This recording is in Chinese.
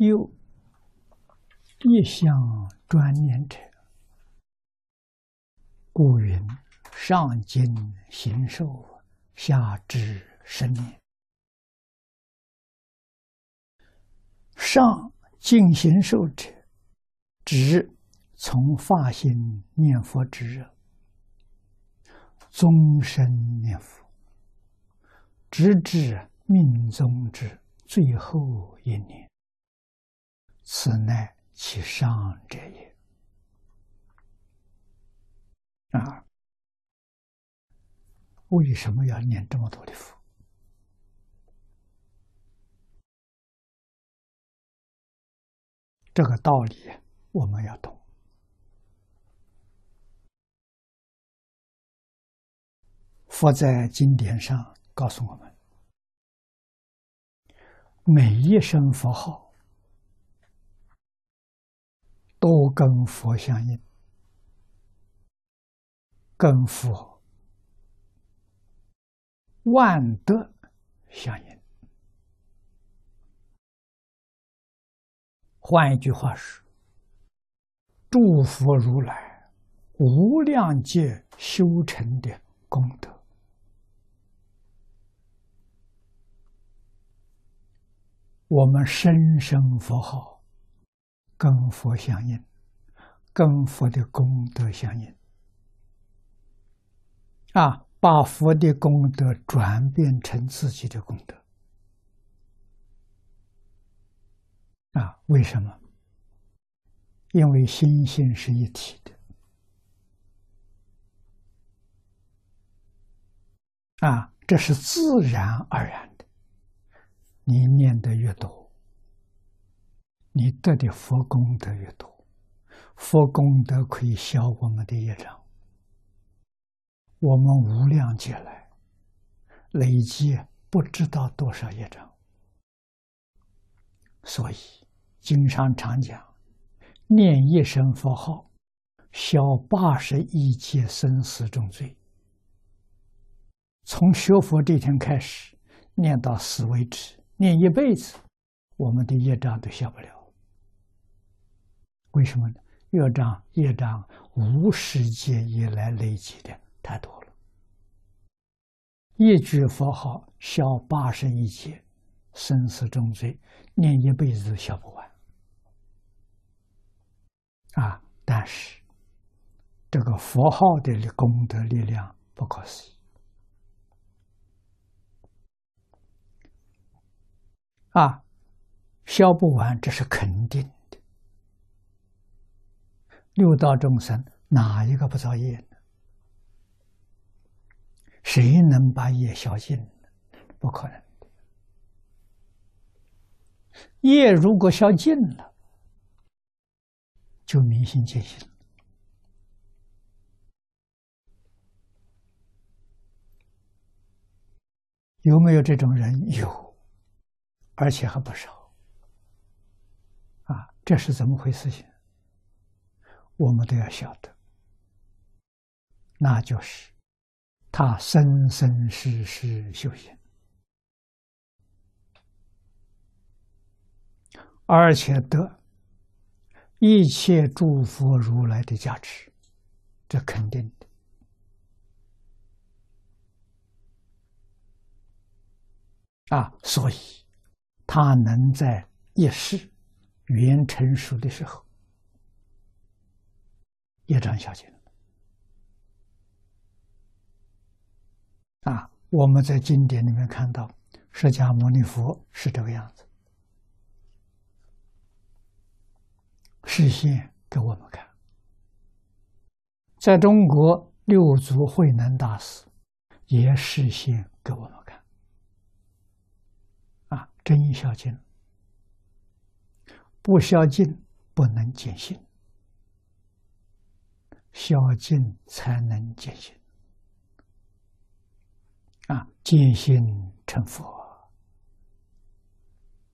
又一向专念者，故云：上尽行受，下至生念。上尽行受者，指从发心念佛之，终身念佛，直至命终之最后一年。此乃其上者也。啊，为什么要念这么多的佛？这个道理我们要懂。佛在经典上告诉我们，每一声佛号。都跟佛相应，跟佛万德相应。换一句话是，祝福如来无量界修成的功德，我们声声佛号。跟佛相应，跟佛的功德相应，啊，把佛的功德转变成自己的功德，啊，为什么？因为心性是一体的，啊，这是自然而然的，你念的越多。你得的佛功德越多，佛功德可以消我们的业障。我们无量劫来累积不知道多少业障，所以经上常讲，念一声佛号，消八十一劫生死重罪。从学佛这天开始，念到死为止，念一辈子，我们的业障都消不了。为什么呢？业障业障无世界以来累积的太多了，一句佛号消八十一劫生死重罪，念一辈子都消不完。啊！但是这个佛号的功德力量不可思议啊，消不完，这是肯定。六道众生哪一个不造业呢？谁能把业消尽？不可能。业如果消尽了，就明心见性。有没有这种人？有，而且还不少。啊，这是怎么回事？情？我们都要晓得，那就是他生生世世修行，而且得一切诸佛如来的加持，这肯定的啊！所以他能在一世缘成熟的时候。业障小姐啊，我们在经典里面看到，释迦牟尼佛是这个样子，示现给我们看。在中国，六祖慧能大师也示现给我们看。啊，真孝敬，不孝敬不能见性。孝敬才能见性，啊，见心成佛。